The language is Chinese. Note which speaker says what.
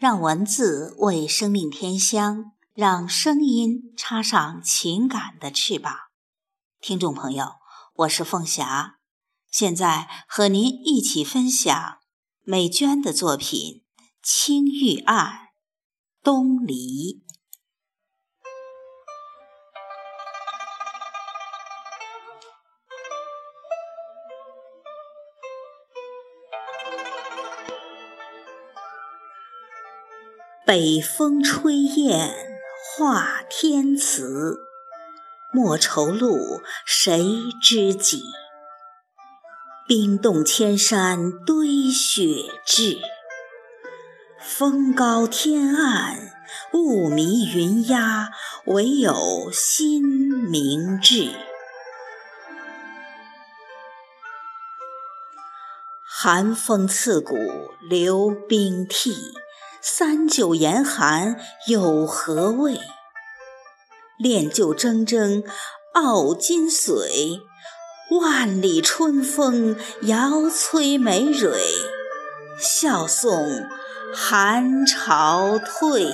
Speaker 1: 让文字为生命添香，让声音插上情感的翅膀。听众朋友，我是凤霞，现在和您一起分享美娟的作品《青玉案·东篱》。北风吹雁画天词，莫愁路，谁知己？冰冻千山堆雪至，风高天暗，雾迷云压，唯有心明志。寒风刺骨，流冰涕。三九严寒有何味？炼就铮铮傲金髓，万里春风摇催梅蕊，笑送寒潮退。